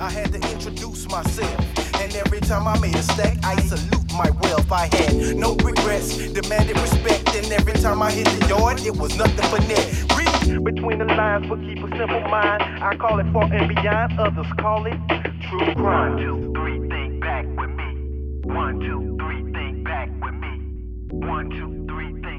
I had to introduce myself. And every time I made a stack, I salute my wealth. I had no regrets, demanded respect. And every time I hit the yard, it was nothing but net. Read between the lines, but keep a simple mind. I call it far and beyond, others call it true crime. One, two, three, think back with me. One, two, three, think back with me. One, two, three, think